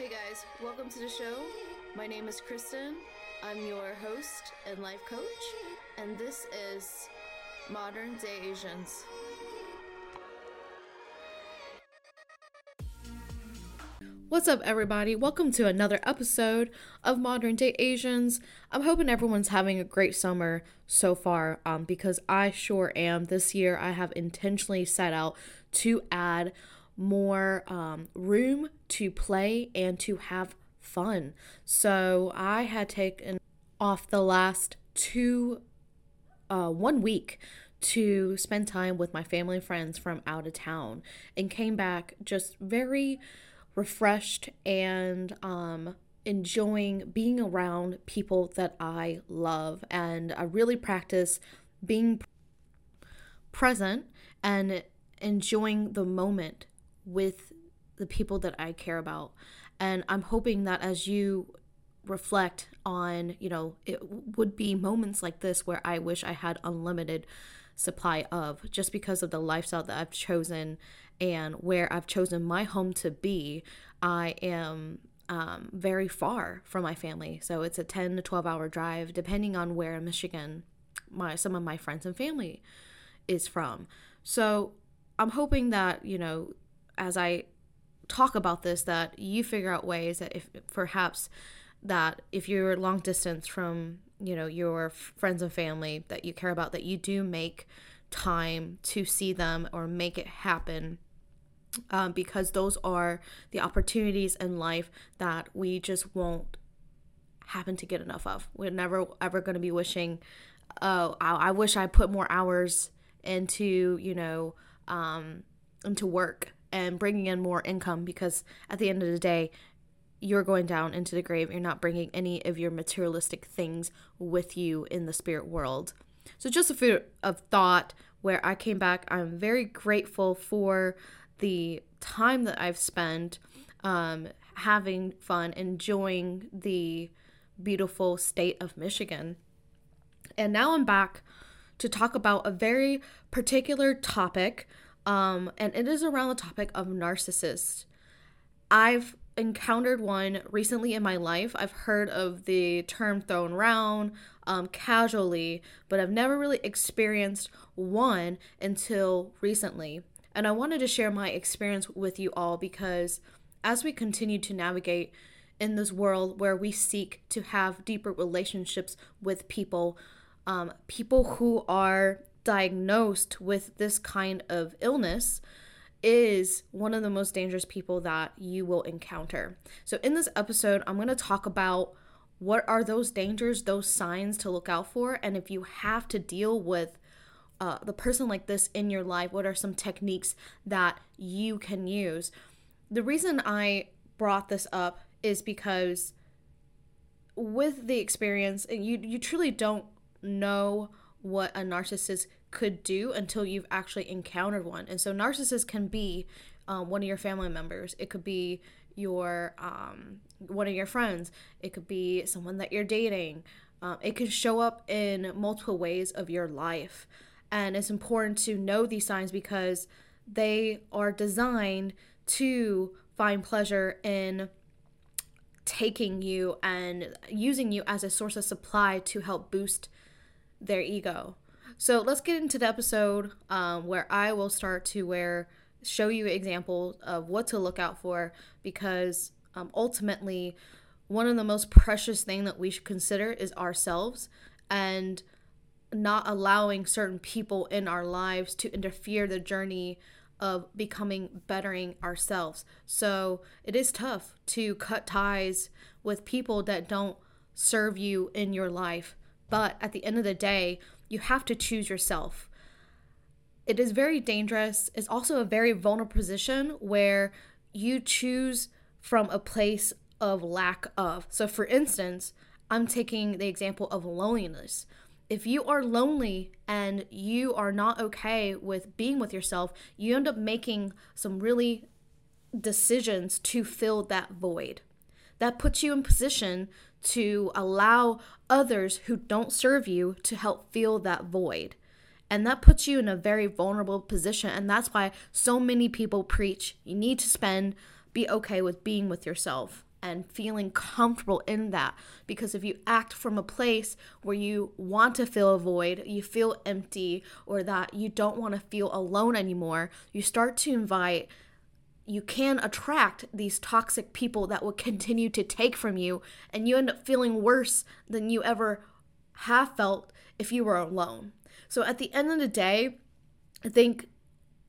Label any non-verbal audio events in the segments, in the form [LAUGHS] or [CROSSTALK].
Hey guys, welcome to the show. My name is Christen. I'm your host and life coach, and this is Modern Day Asians. What's up, everybody? Welcome to another episode of Modern Day Asians. I'm hoping everyone's having a great summer so far um, because I sure am. This year, I have intentionally set out to add more um, room to play and to have fun. So I had taken off the last two, uh, one week to spend time with my family and friends from out of town and came back just very refreshed and um, enjoying being around people that I love. And I really practice being present and enjoying the moment with the people that I care about. And I'm hoping that as you reflect on, you know, it would be moments like this where I wish I had unlimited supply of just because of the lifestyle that I've chosen and where I've chosen my home to be. I am um, very far from my family. So it's a 10 to 12 hour drive, depending on where in Michigan my some of my friends and family is from. So I'm hoping that, you know, as I talk about this, that you figure out ways that if perhaps that if you're long distance from you know your friends and family that you care about that you do make time to see them or make it happen um, because those are the opportunities in life that we just won't happen to get enough of. We're never ever going to be wishing oh I, I, wish i put more hours into you know um, into work and bringing in more income because at the end of the day you're going down into the grave. You're not bringing any of your materialistic things with you in the spirit world. So just a food of thought where i came back. I'm very grateful for the time that i've spent um, having fun enjoying the beautiful state of michigan. And now i'm back to talk about a very particular topic um, and it is around the topic of narcissists. I've encountered one recently in my life. I've heard of the term thrown around um, casually, but I've never really experienced one until recently. And I wanted to share my experience with you all because as we continue to navigate in this world where we seek to have deeper relationships with people, um, people who are diagnosed with this kind of illness is one of the most dangerous people that you will encounter. So, in this episode, I'm going to talk about what are those dangers, those signs to look out for, and if you have to deal with uh, the person like this in your life, what are some techniques that you can use? The reason I brought this up is because with the experience, you you truly don't know what a narcissist could do until you've actually encountered one. And so, narcissists can be um, one of your family members. It could be your um, one of your friends. It could be someone that you're dating. Um, it can show up in multiple ways of your life, and it's important to know these signs because they are designed to find pleasure in taking you and using you as a source of supply to help boost their ego. So let's get into the episode um, where I will start to where show you examples of what to look out for because um, ultimately one of the most precious thing that we should consider is ourselves and not allowing certain people in our lives to interfere the journey of becoming bettering ourselves. So it is tough to cut ties with people that don't serve you in your life. But at the end of the day, you have to choose yourself. It is very dangerous. It's also a very vulnerable position where you choose from a place of lack of. So, for instance, I'm taking the example of loneliness. If you are lonely and you are not okay with being with yourself, you end up making some really decisions to fill that void. That puts you in position to allow others who don't serve you to help fill that void. And that puts you in a very vulnerable position. And that's why so many people preach you need to spend, be okay with being with yourself. and feeling comfortable in that. Because if you act from a place where you want to fill a void, you feel empty, or that you don't want to feel alone anymore, you start to invite you can attract these toxic people that will [LAUGHS] continue to take from you, and you end up feeling worse than you ever have felt if you were alone. So, at the end of the day, I think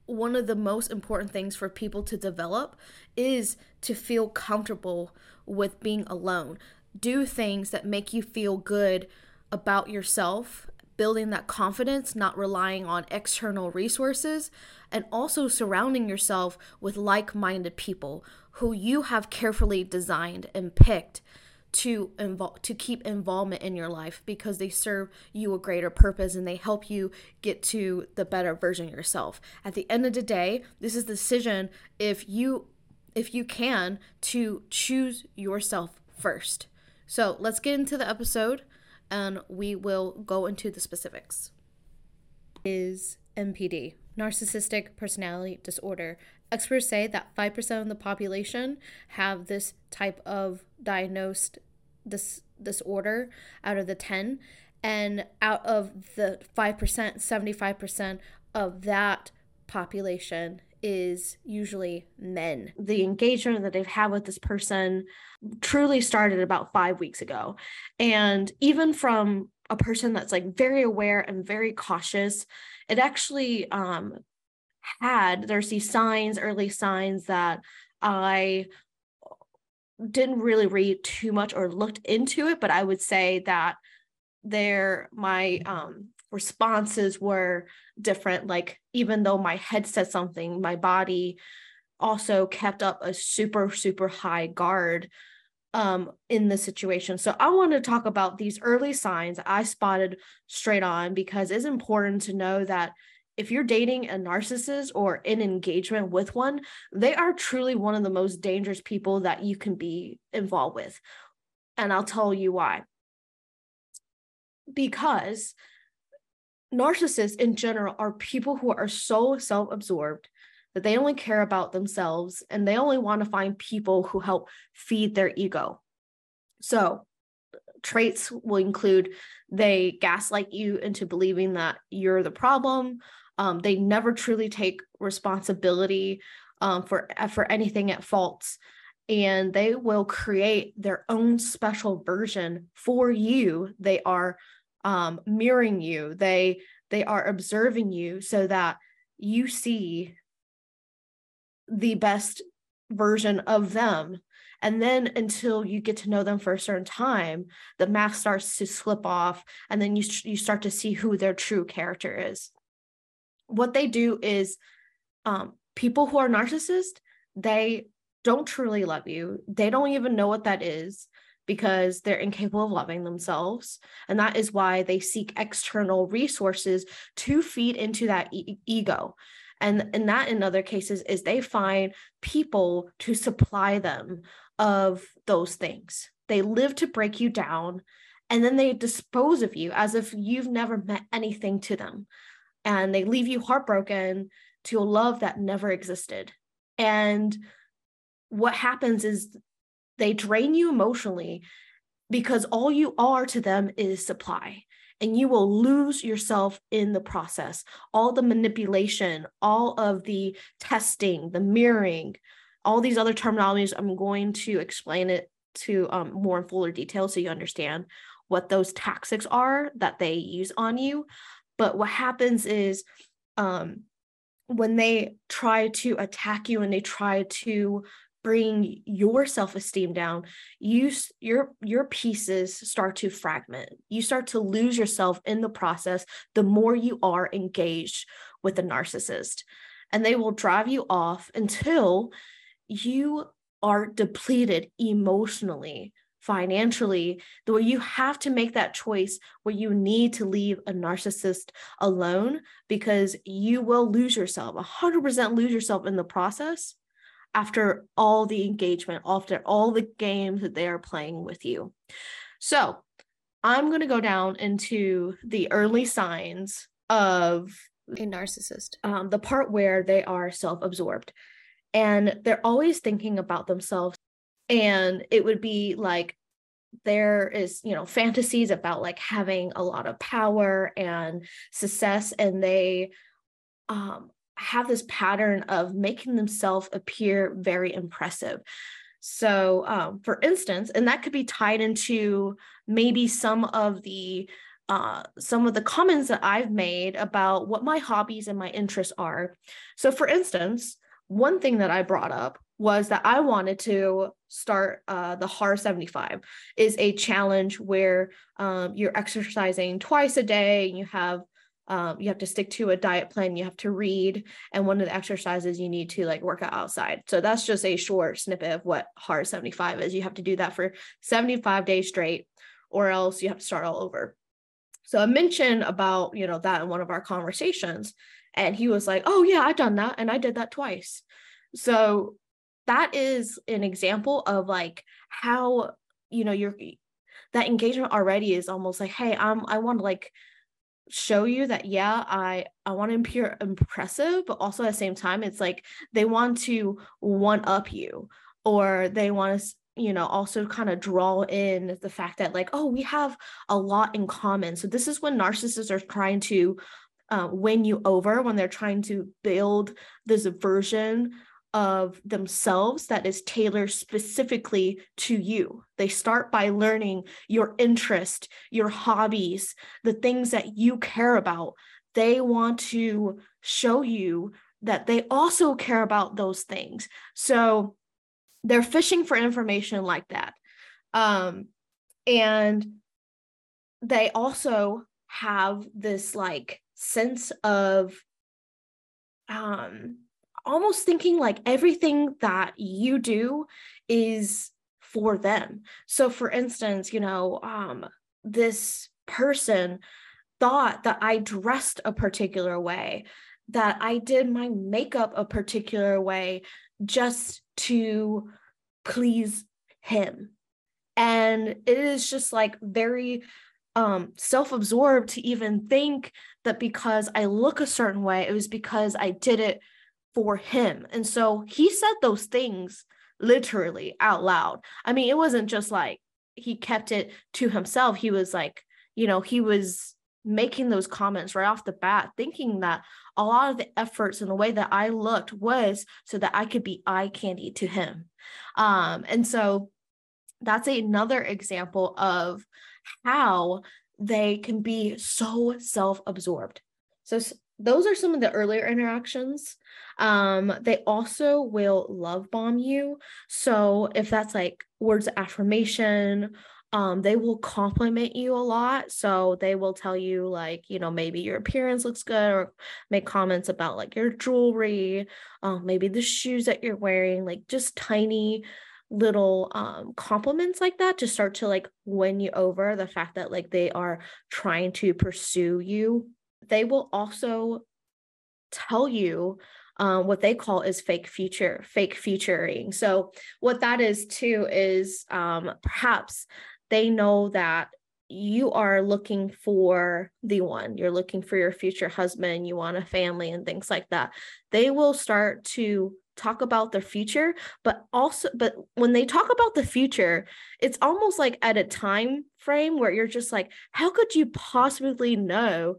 one of the most important things for people to develop is to feel comfortable with being alone. Do things that make you feel good about yourself, building that confidence, not relying on external resources, and also surrounding yourself with like minded people who you have carefully designed and picked to involve to keep involvement in your life because they serve you a greater purpose and they help you get to the better version of yourself. At the end of the day, this is the decision if you if you can to choose yourself first. So, let's get into the episode and we will go into the specifics. Is NPD, narcissistic personality disorder. Experts say that 5% of the population have this type of diagnosed this disorder out of the 10 and out of the 5%, 75% of that population is usually men. The engagement that they've had with this person truly started about 5 weeks ago. And even from a person that's like very aware and very cautious, it actually um had there's these signs, early signs that I didn't really read too much or looked into it, but I would say that there my um responses were different. Like even though my head said something, my body also kept up a super, super high guard um in the situation. So I want to talk about these early signs I spotted straight on because it's important to know that if you're dating a narcissist or in engagement with one, they are truly one of the most dangerous people that you can be involved with. And I'll tell you why. Because narcissists in general are people who are so self absorbed that they only care about themselves and they only want to find people who help feed their ego. So, traits will include they gaslight you into believing that you're the problem um, they never truly take responsibility um, for uh, for anything at faults, and they will create their own special version for you. They are um, mirroring you. They they are observing you so that you see the best version of them and then until you get to know them for a certain time the mask starts to slip off and then you you start to see who their true character is what they do is um, people who are narcissists, they don't truly love you. They don't even know what that is because they're incapable of loving themselves. And that is why they seek external resources to feed into that e- ego. And, and that in other cases is they find people to supply them of those things. They live to break you down and then they dispose of you as if you've never meant anything to them and they leave you heartbroken to a love that never existed. And what happens is they drain you emotionally because all you are to them is supply. And you will lose yourself in the process. All the manipulation, all of the testing, the mirroring, all these other terminologies, I'm going to explain it to um, more in fuller detail so you understand what those tactics are that they use on you. But what happens is um, when they try to attack you and they try to bring your self-esteem down you your your pieces start to fragment. You start to lose yourself in the process the more you are engaged with a narcissist. And they will drive you off until you are depleted emotionally financially, the way you have to make that choice where you need to leave a narcissist alone because you will lose yourself, 100% lose yourself in the process after all the engagement, after all the games that they are playing with you. So, I'm going to go down into the early signs of a narcissist, um, the part where they are self absorbed and they're always thinking about themselves. And it would be like there is you know fantasies about like having a lot of power and success. And they um have this pattern of making themselves appear very impressive so um for instance and that could be tied into maybe some of the uh, some of the comments that I've made about what my hobbies and my interests are. So, for instance, one thing that I brought up was that I wanted to start uh, the Hard 75 is a challenge where um, you're exercising twice a day and you have um, you have to stick to a diet plan you have to read and one of the exercises you need to like work out outside so that's just a short snippet of what hard 75 is you have to do that for 75 days straight or else you have to start all over so I mentioned about, you know, that in one of our conversations. And he was like, oh, yeah, I've done that. And I did that twice. So that is an example of like how, you know, you're that engagement already is almost like, hey, I'm I want to like show you that yeah i i want to appear impressive but also at the same time it's like they want to one up you or they want to you know also kind of draw in the fact that like oh we have a lot in common. So this is when narcissists are trying to uh, win you over when they're trying to build this version of themselves that is tailored specifically to you. They start by learning your interest, your hobbies, the things that you care about. They want to show you that they also care about those things. So they're fishing for information like that. Um, and they also have this like sense of um almost thinking like everything that you do is for them. So for instance, you know, um this person thought that I dressed a particular way, that I did my makeup a particular way just to please him. And it is just like very um self-absorbed to even think that because I look a certain way, it was because I did it for him. And so he said those things literally out loud. I mean, it wasn't just like he kept it to himself. He was like, you know, he was making those comments right off the bat, thinking that a lot of the efforts and the way that I looked was so that I could be eye candy to him. Um, and so that's another example of how they can be so self absorbed. So, those are some of the earlier interactions. Um, they also will love bomb you. So, if that's like words of affirmation um they will compliment you a lot so they will tell you like you know maybe your appearance looks good or make comments about like your jewelry um maybe the shoes that you're wearing like just tiny little um compliments like that to start to like win you over the fact that like they are trying to pursue you they will also tell you um, what they call is fake future, fake featuring. So what that is too is um, perhaps they know that you are looking for the one you're looking for your future husband you want a family and things like that they will start to talk about the future but also but when they talk about the future it's almost like at a time frame where you're just like how could you possibly know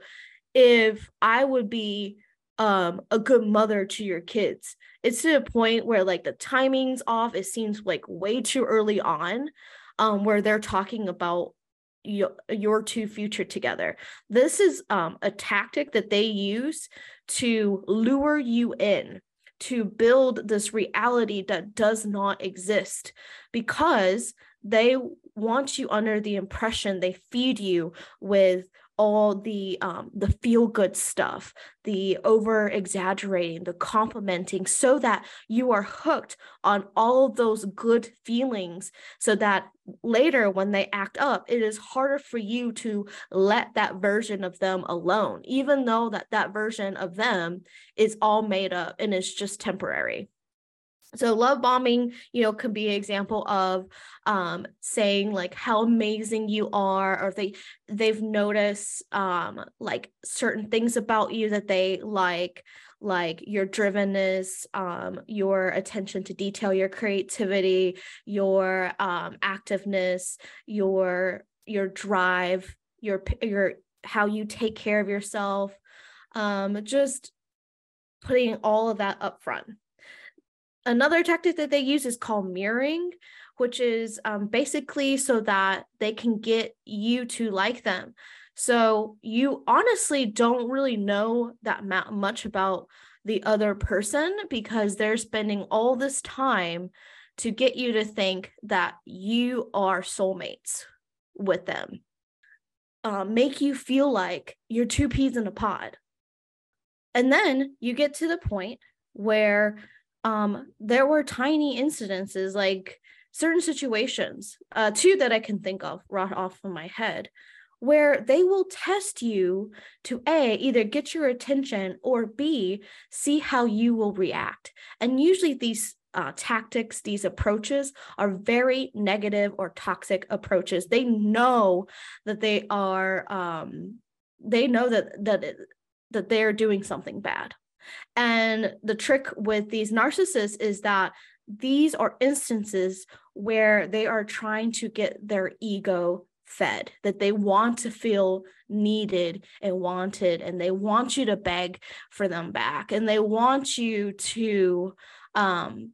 if i would be um a good mother to your kids it's to a point where like the timing's off it seems like way too early on um, where they're talking about your, your two future together. This is um, a tactic that they use to lure you in to build this reality that does not exist because they want you under the impression they feed you with all the um, the feel good stuff, the over exaggerating, the complimenting, so that you are hooked on all of those good feelings, so that later when they act up, it is harder for you to let that version of them alone, even though that that version of them is all made up and is just temporary. So love bombing you know could be an example of um saying like how amazing you are or they they've noticed um like certain things about you that they like like your drivenness um your attention to detail your creativity your um activeness your your drive your your how you take care of yourself um just putting all of that up front another tactic that they use is called mirroring which is um, basically so that they can get you to like them so you honestly don't really know that much about the other person because they're spending all this time to get you to think that you are soulmates with them um, make you feel like you're two peas in a pod. And then you get to the point where um, there were tiny incidences, like certain situations, uh, two that I can think of right off of my head, where they will test you to A, either get your attention or B, see how you will react. And usually these uh, tactics, these approaches are very negative or toxic approaches. They know that they are, um, they know that that that they're doing something bad. And the trick with these narcissists is that these are instances where they are trying to get their ego fed, that they want to feel needed and wanted, and they want you to beg for them back, and they want you to um,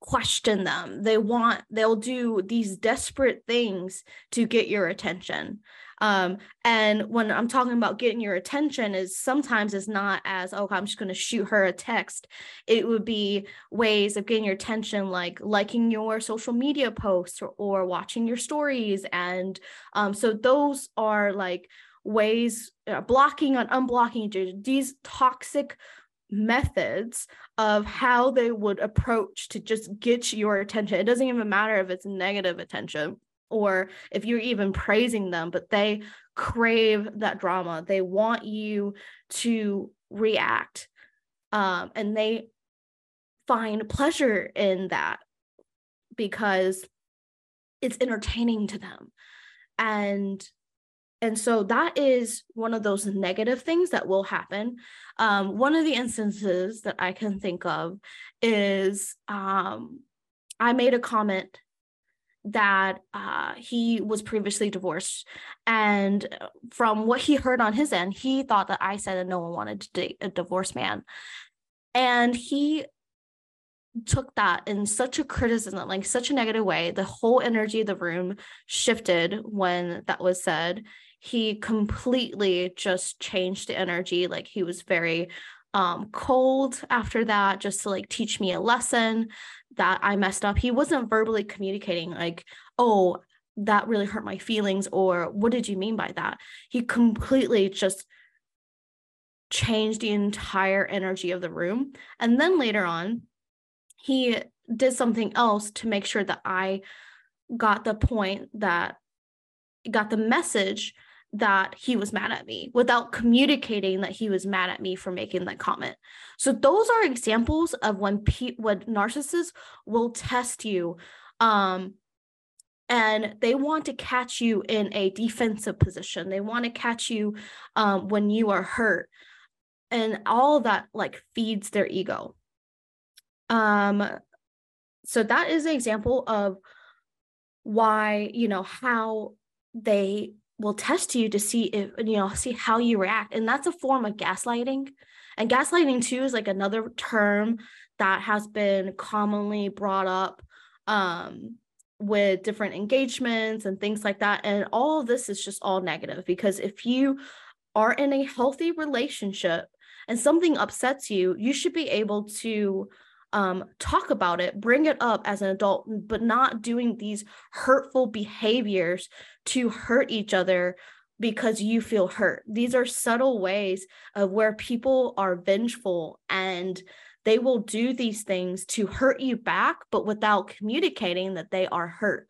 question them. They want, they'll do these desperate things to get your attention. Um, and when I'm talking about getting your attention, is sometimes it's not as, oh, I'm just going to shoot her a text. It would be ways of getting your attention, like liking your social media posts or, or watching your stories. And um, so those are like ways, uh, blocking and unblocking these toxic methods of how they would approach to just get your attention. It doesn't even matter if it's negative attention or if you're even praising them, but they crave that drama. They want you to react. Um, and they find pleasure in that because it's entertaining to them. And and so that is one of those negative things that will happen. Um, one of the instances that I can think of is um, I made a comment that uh, he was previously divorced. And from what he heard on his end, he thought that I said that no one wanted to date a divorced man. And he took that in such a criticism, like such a negative way. The whole energy of the room shifted when that was said he completely just changed the energy like he was very um cold after that just to like teach me a lesson that I messed up. He wasn't verbally communicating like oh that really hurt my feelings or what did you mean by that? He completely just changed the entire energy of the room. And then later on he did something else to make sure that I got the point that got the message that he was mad at me without communicating that he was mad at me for making that comment. So those are examples of when pe- when narcissists will test you um and they want to catch you in a defensive position. They want to catch you um when you are hurt. And all that like feeds their ego. Um so that is an example of why, you know, how they will test you to see if you know see how you react and that's a form of gaslighting. And gaslighting too is like another term that has been commonly brought up um, with different engagements and things like that. And all of this is just all negative because if you are in a healthy relationship and something upsets you you should be able to um, talk about it, bring it up as an adult, but not doing these hurtful behaviors to hurt each other because you feel hurt. These are subtle ways of where people are vengeful and they will do these things to hurt you back, but without communicating that they are hurt.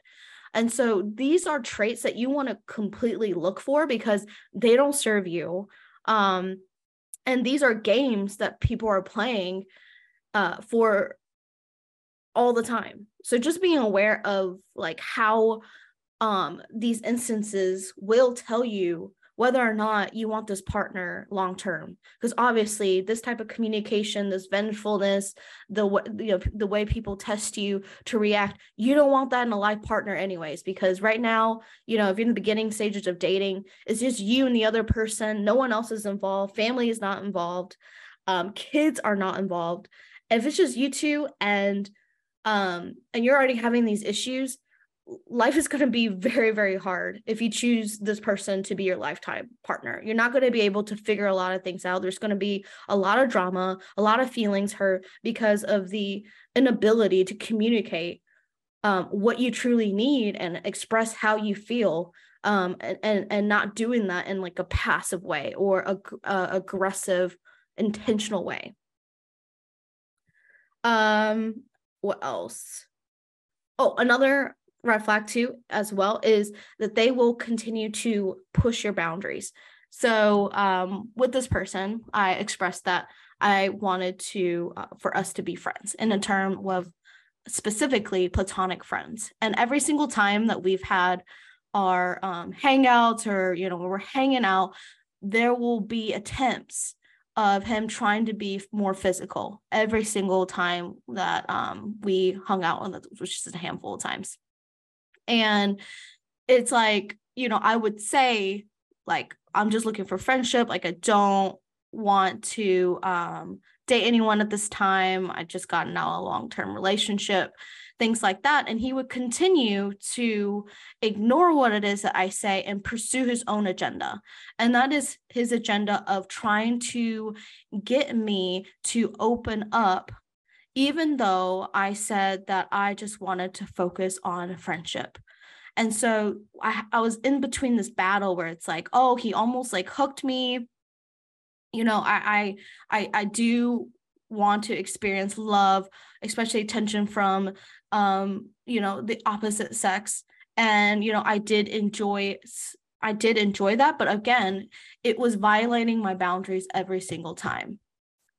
And so these are traits that you want to completely look for because they don't serve you. Um, and these are games that people are playing uh, for all the time. So just being aware of like how um these instances will tell you whether or not you want this partner long term because obviously this type of communication this vengefulness the you know the way people test you to react you don't want that in a life partner anyways because right now you know if you're in the beginning stages of dating it's just you and the other person. No one else is involved. Family is not involved. Um, kids are not involved if it's just you two and um and you're already having these issues life is going to be very very hard if you choose this person to be your lifetime partner. You're not going to be able to figure a lot of things out. There's going to be a lot of drama a lot of feelings hurt because of the inability to communicate um, what you truly need and express how you feel um, and, and and not doing that in like a passive way or a, a aggressive intentional way um what else? Oh another red flag too as well is that they will continue to push your boundaries. So um, with this person i expressed that i wanted to uh, for us to be friends in a term of specifically platonic friends. And every single time that we've had our um, hangouts or you know we're hanging out there will be attempts of him trying to be more physical every single time that um, we hung out, on the which is a handful of times. And it's like, you know, I would say, like, I'm just looking for friendship. Like, I don't want to um, date anyone at this time. I just gotten out a long term relationship, things like that. And he would continue to ignore what it is that I say and pursue his own agenda. And that is his agenda of trying to get me to open up even though I said that I just wanted to focus on friendship. And so I, I was in between this battle where it's like, oh, he almost like hooked me. You know, I I I, I do want to experience love, especially attention from um, you know, the opposite sex. And, you know, I did enjoy I did enjoy that, but again, it was violating my boundaries every single time.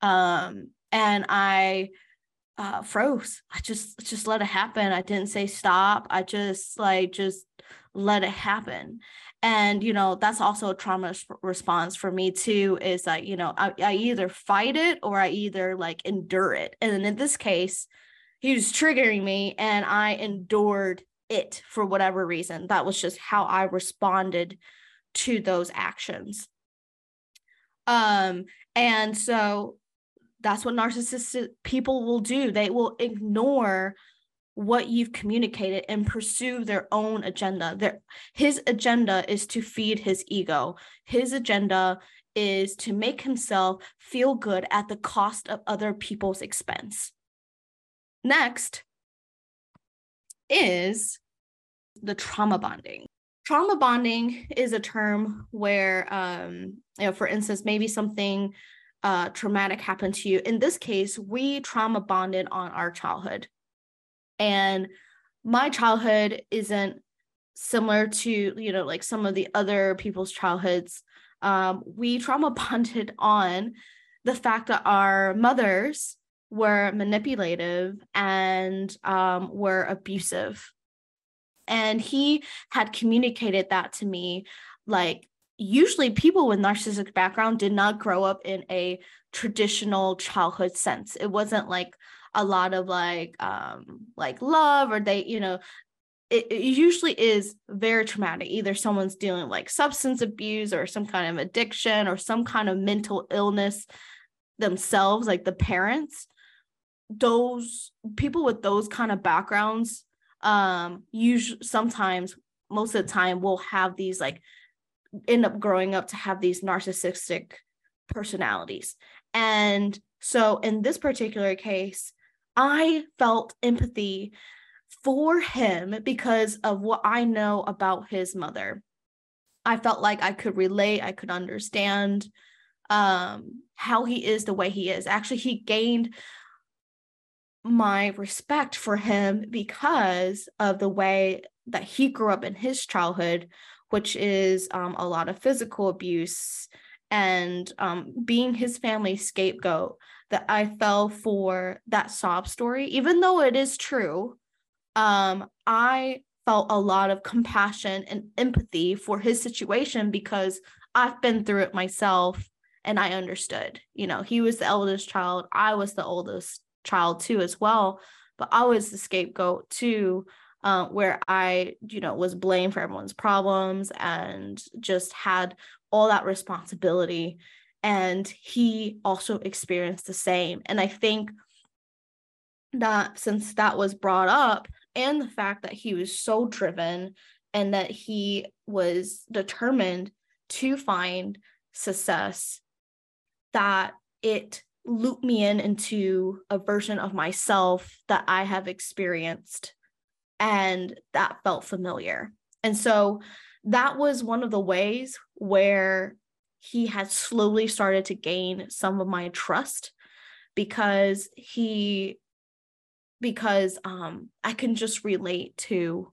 Um, and I uh, froze. I just just let it happen. I didn't say stop. I just like just let it happen. And you know that's also a trauma response for me too. Is that you know I, I either fight it or I either like endure it. And in this case, he was triggering me, and I endured it for whatever reason. That was just how I responded to those actions. Um, and so that's what narcissistic people will do. They will ignore what you've communicated and pursue their own agenda. Their his agenda is to feed his ego. His agenda is to make himself feel good at the cost of other people's expense. Next is the trauma bonding. Trauma bonding is a term where, um, you know, for instance, maybe something uh, traumatic happened to you. In this case, we trauma bonded on our childhood. And my childhood isn't similar to, you know, like some of the other people's childhoods. Um, we trauma [LAUGHS] bonded on the fact that our mothers were manipulative and um, were abusive. And he had communicated that to me like usually people with narcissistic background did not grow up in a traditional childhood sense. It wasn't like a lot of like um like love or they you know it, it usually is very traumatic. Either someone's dealing like substance abuse or some kind of addiction or some kind of mental illness themselves like the parents those people with those kind of backgrounds um usually sometimes most of the time will have these like end up growing up to have these narcissistic personalities. And so in this particular case, I felt empathy for him because of what I know about his mother. I felt like I could relate, I could understand um, how he is the way he is. Actually, he gained my respect for him because of the way that he grew up in his childhood which is um, a lot of physical abuse and um, being his family scapegoat that I fell for that sob story, even though it is true. Um, I felt a lot of compassion and empathy for his situation because I've been through it myself and I understood. You know, he was the eldest child, I was the oldest child too, as well. But I was the scapegoat too, uh, where I, you know, was blamed for everyone's problems and just had all that responsibility. And he also experienced the same. And I think that since that was brought up, and the fact that he was so driven and that he was determined to find success, that it looped me in into a version of myself that I have experienced and that felt familiar. And so that was one of the ways where he had slowly started to gain some of my trust because he because um I can just relate to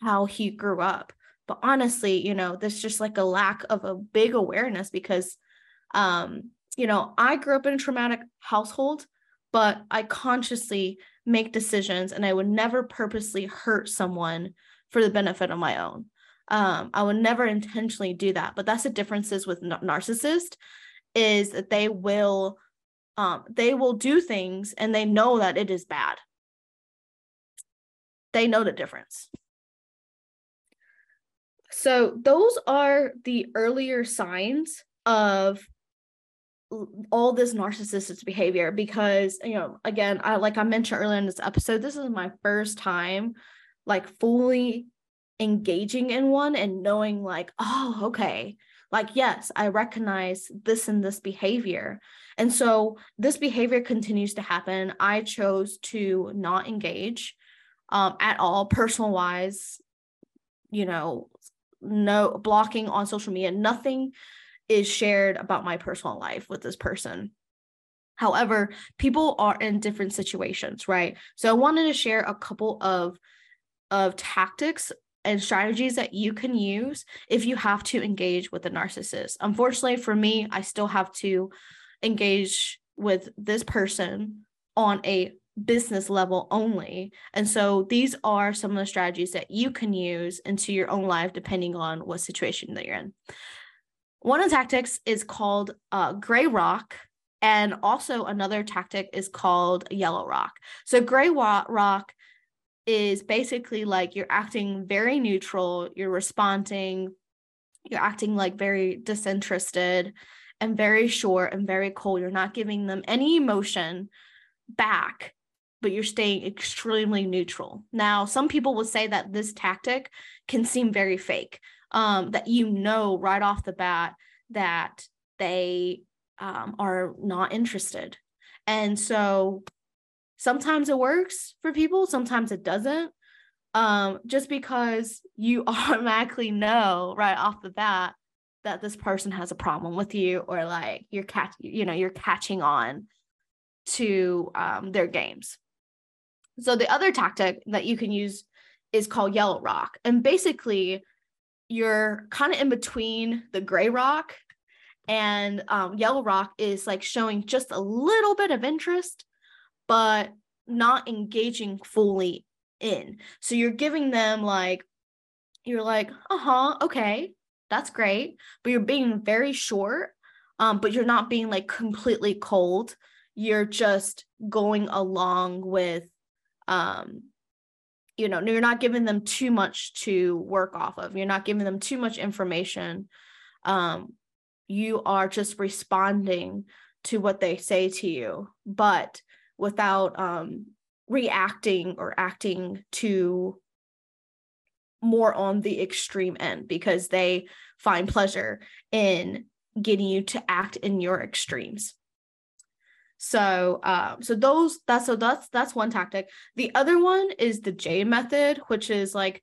how he grew up. But honestly, you know, there's just like a lack of a big awareness because um you know, I grew up in a traumatic household, but I consciously make decisions and I would never purposely hurt someone for the benefit of my own. Um, I would never intentionally do that. But that's the differences with narcissist is that they will um, they will do things and they know that it is bad. They know the difference. So those are the earlier signs of all this narcissistic behavior because you know again i like i mentioned earlier in this episode this is my first time like fully engaging in one and knowing like oh okay like yes i recognize this and this behavior. And so this behavior continues to happen. I chose to not engage um, at all personal wise you know no blocking on social media nothing is shared about my personal life with this person. However, people are in different situations, right? So I wanted to share a couple of of tactics and strategies that you can use if you have to engage with a narcissist. Unfortunately for me, I still have to engage with this person on a business level only. And so these are some of the strategies that you can use into your own life depending on what situation that you're in. One of the tactics is called uh, gray rock, and also another tactic is called yellow rock. So, gray rock is basically like you're acting very neutral, you're responding, you're acting like very disinterested and very short and very cold. You're not giving them any emotion back, but you're staying extremely neutral. Now, some people will say that this tactic can seem very fake um, that you know right off the bat that they um, are not interested. And so sometimes it works for people, sometimes it doesn't. Um, just because you [LAUGHS] automatically know right off the bat that this person has a problem with you or like you're catch you know you're catching on to um, their games so the other tactic that you can use is called yellow rock and basically you're kind of in between the gray rock and um, yellow rock is like showing just a little bit of interest but not engaging fully in. So you're giving them like you're like uh-huh okay that's great but you're being very short um, but you're not being like completely cold. You're just going along with um you know you're not giving them too much to work off of. You're not giving them too much information. Um you are just responding to what they say to you but without um reacting or acting to more on the extreme end because they find pleasure in getting you to act in your extremes so um so those that's so that's that's one tactic. The other one is the JADE method, which is like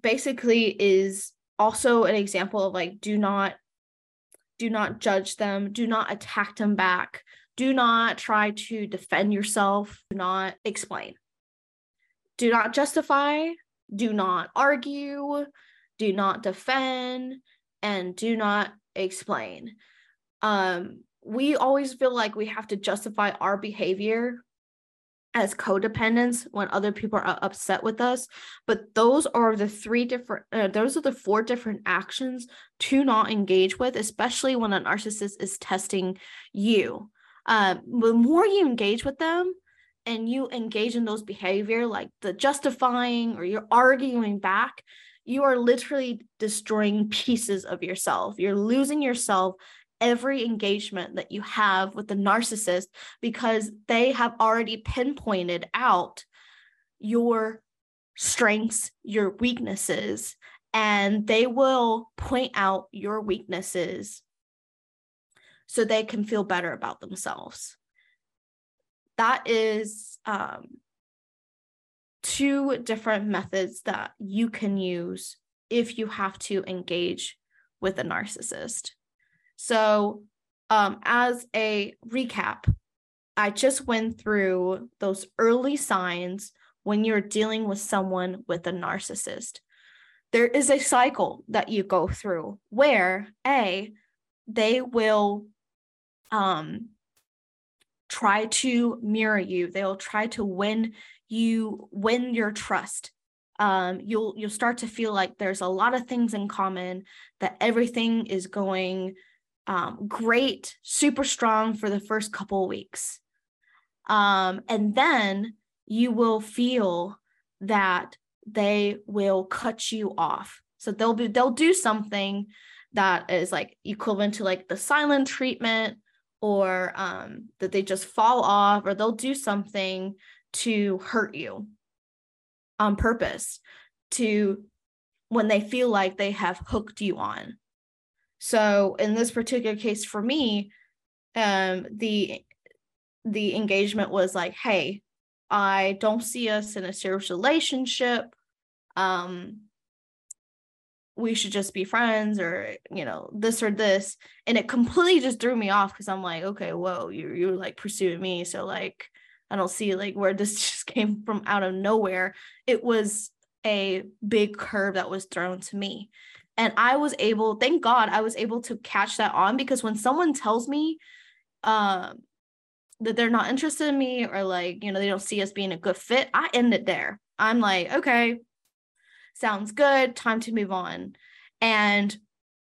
basically is also an example of like do not do not judge them, do not attack them back, do not try to defend yourself, do not explain. Do not justify, do not argue, do not defend, and do not explain. Um we always feel like we have to justify our behavior as codependents when other people are upset with us. But those are the three different uh, those are the four different actions to not engage with especially when a narcissist is testing you. Um, the more you engage with them and you engage in those behavior like the justifying or you're arguing back you are literally destroying pieces of yourself. You're losing yourself every engagement that you have with the narcissist because they have already pinpointed out your strengths, your weaknesses, and they will point out your weaknesses so they can feel better about themselves. That is um, two different methods that you can use if you have to engage with a narcissist. So, um, as a recap, I just went through those early signs when you're dealing with someone with a narcissist. There is a cycle that you go through where A, they will um, try to mirror you. They'll try to win you, win your trust. Um, you'll you'll start to feel like there's a lot of things in common, that everything is going um, great, super strong for the first couple weeks. Um, and then you will feel that they will cut you off. So they'll be they'll do something that is like equivalent to like the silent treatment or um, that they just fall off or they'll do something to hurt you on purpose to when they feel like they have hooked you on so in this particular case for me, um, the the engagement was like, hey, I don't see us in a serious relationship. Um, we should just be friends or you know this or this. And it completely just threw me off because i'm like okay whoa you you're like pursuing me. So like i don't see like where this [LAUGHS] just came from out of nowhere. It was a big curve that was thrown to me and i was able thank god i was able to catch that on because when someone tells me um that they're not interested in me or like you know they don't see us being a good fit i end it there. I'm like okay sounds good time to move on. And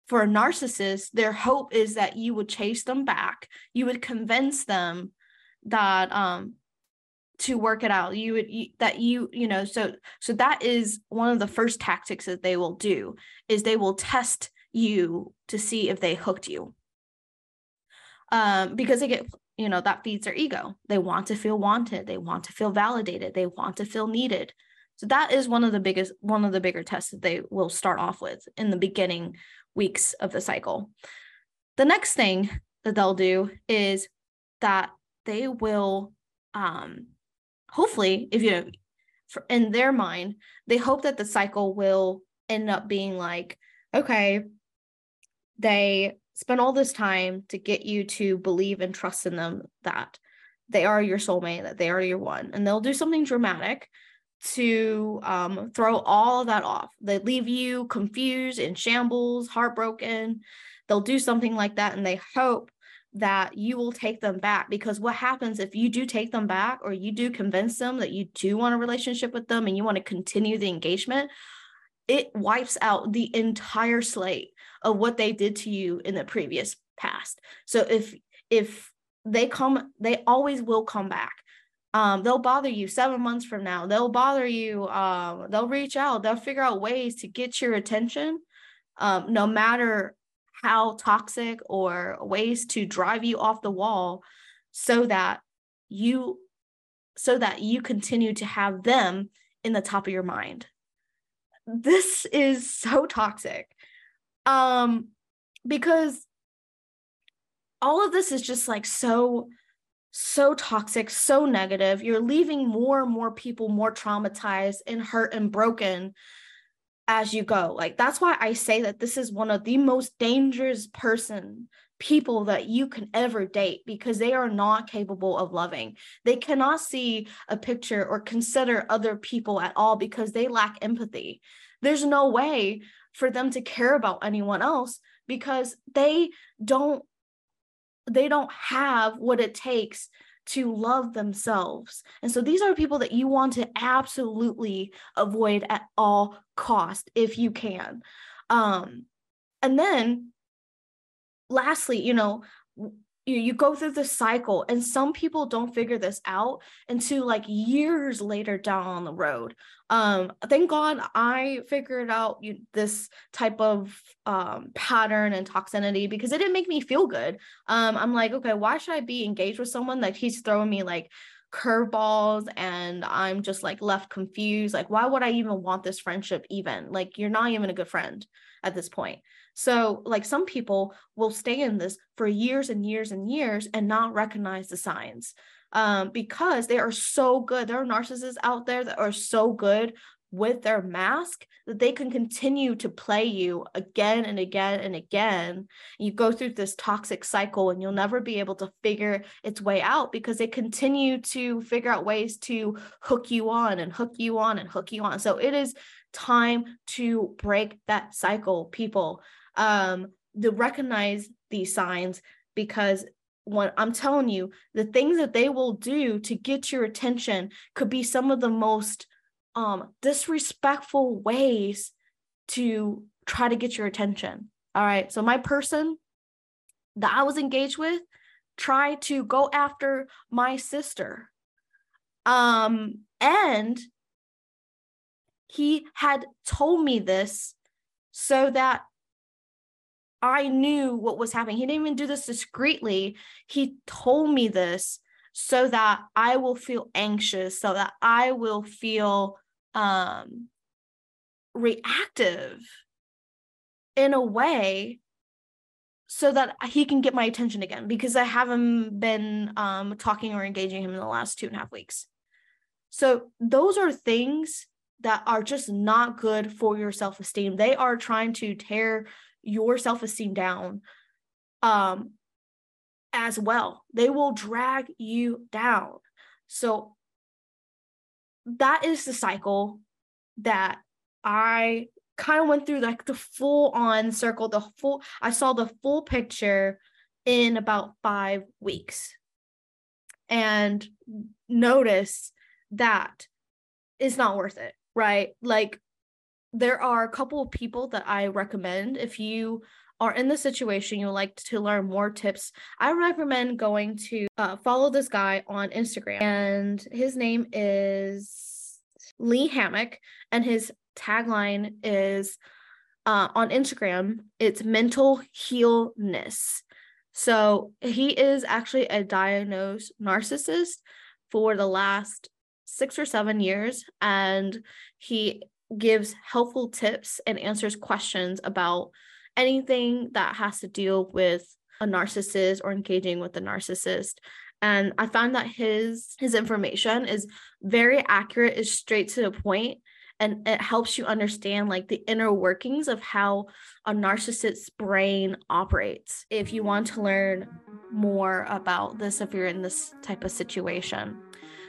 for a narcissist their hope is that you would chase them back. You would convince them that um to work it out. You would you, that you you know so so that is one of the first tactics that they will do is they will test you to see if they hooked you. Um because they get you know that feeds their ego. They want to feel wanted. They want to feel validated. They want to feel needed. So that is one of the biggest one of the bigger tests that they will start off with in the beginning weeks of the cycle. The next thing that they'll do is that they will um hopefully if you know in their mind they hope that the cycle will end up being like okay they spend all this time to get you to believe and trust in them that they are your soulmate that they are your one and they'll do something dramatic to um, throw all of that off. They leave you confused in shambles heartbroken. They'll do something like that and they hope that you will take them back because what happens if you do take them back or you do convince them that you do want a relationship with them and you want to continue the engagement it wipes out the entire slate of what they did to you in the previous past. So if if they come they always will come back. Um, they'll bother you seven months from now. They'll bother you um, they'll reach out. They'll figure out ways to get your attention um, no matter how toxic or ways to drive you off the wall so that you so that you continue to have them in the top of your mind. This is so toxic. Um because all of this is just like so so toxic so negative. You're leaving more and more people more traumatized and hurt and broken as you go. Like that's why I say that this is one of the most dangerous person people that you can ever date because they are not capable of loving. They cannot see a picture or consider other people at all because they lack empathy. There's no way for them to care about anyone else because they don't they don't have what it takes to love themselves. And so these are people that you want to absolutely avoid at all cost if you can. Um and then lastly, you know, you, you go through the cycle and some people don't figure this out until like years later down on the road. Um thank god i figured out you, this type of um pattern and toxicity because it didn't make me feel good. Um i'm like okay why should i be engaged with someone that he's throwing me like curveballs and i'm just like left confused? Like why would i even want this friendship even? Like you're not even a good friend at this point so, like some people will stay in this for years and years and years and not recognize the signs um, because they are so good. There are narcissists out there that are so good with their mask that they can continue to play you again and again and again. You go through this toxic cycle and you'll never be able to figure its way out because they continue to figure out ways to hook you on and hook you on and hook you on. So it is time to break that cycle, people um, to recognize these signs because when I'm telling you, the things that they will do to get your attention could be some of the most um, disrespectful ways to try to get your attention. All right. So, my person that I was engaged with tried to go after my sister. Um, and he had told me this so that I knew what was happening. He didn't even do this discreetly. He told me this so that I will feel anxious, so that I will feel um, reactive in a way so that he can get my attention again because I haven't been um, talking or engaging him in the last two and a half weeks. So, those are things that are just not good for your self esteem. They are trying to tear your self-esteem down um as well. They will drag you down. So that is the cycle that i kind of went through like the full on circle the full i saw the full picture in about 5 weeks. And notice that it's not worth it right? Like there are a couple of people that I recommend. If you are in the situation you like to learn more tips i recommend going to uh, follow this guy on instagram and his name is lee hammock and his tagline is uh, on instagram it's mental healness. So he is actually a diagnosed narcissist for the last six or seven years and he gives helpful tips and answers questions about anything that has to deal with a narcissist or engaging with a narcissist. And i found that his his information is very accurate is straight to the point and it helps you understand like the inner workings of how a narcissist's brain operates if you want to learn more about this if you're in this type of situation.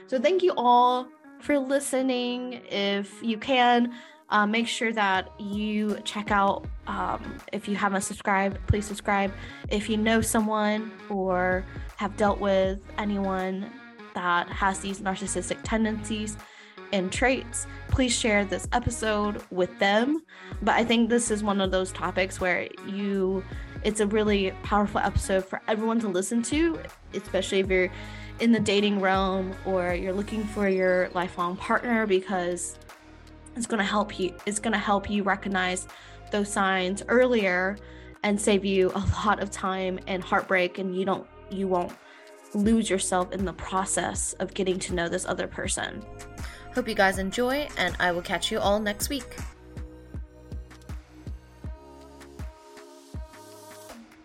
So thank you all for listening. If you can, uh, make sure that you check out. Um, if you haven't subscribed, please subscribe. If you know someone or have dealt with anyone that has these narcissistic tendencies and traits, please share this episode with them. But I think this is one of those topics where you, it's a really powerful episode for everyone to listen to, especially if you're in the dating realm or you're looking for your lifelong partner because it's going to help you it's going to help you recognize those signs earlier and save you a [LAUGHS] lot of time and heartbreak and you don't you won't lose yourself in the process of getting to know this other person. Hope you guys enjoy and I will catch you all next week.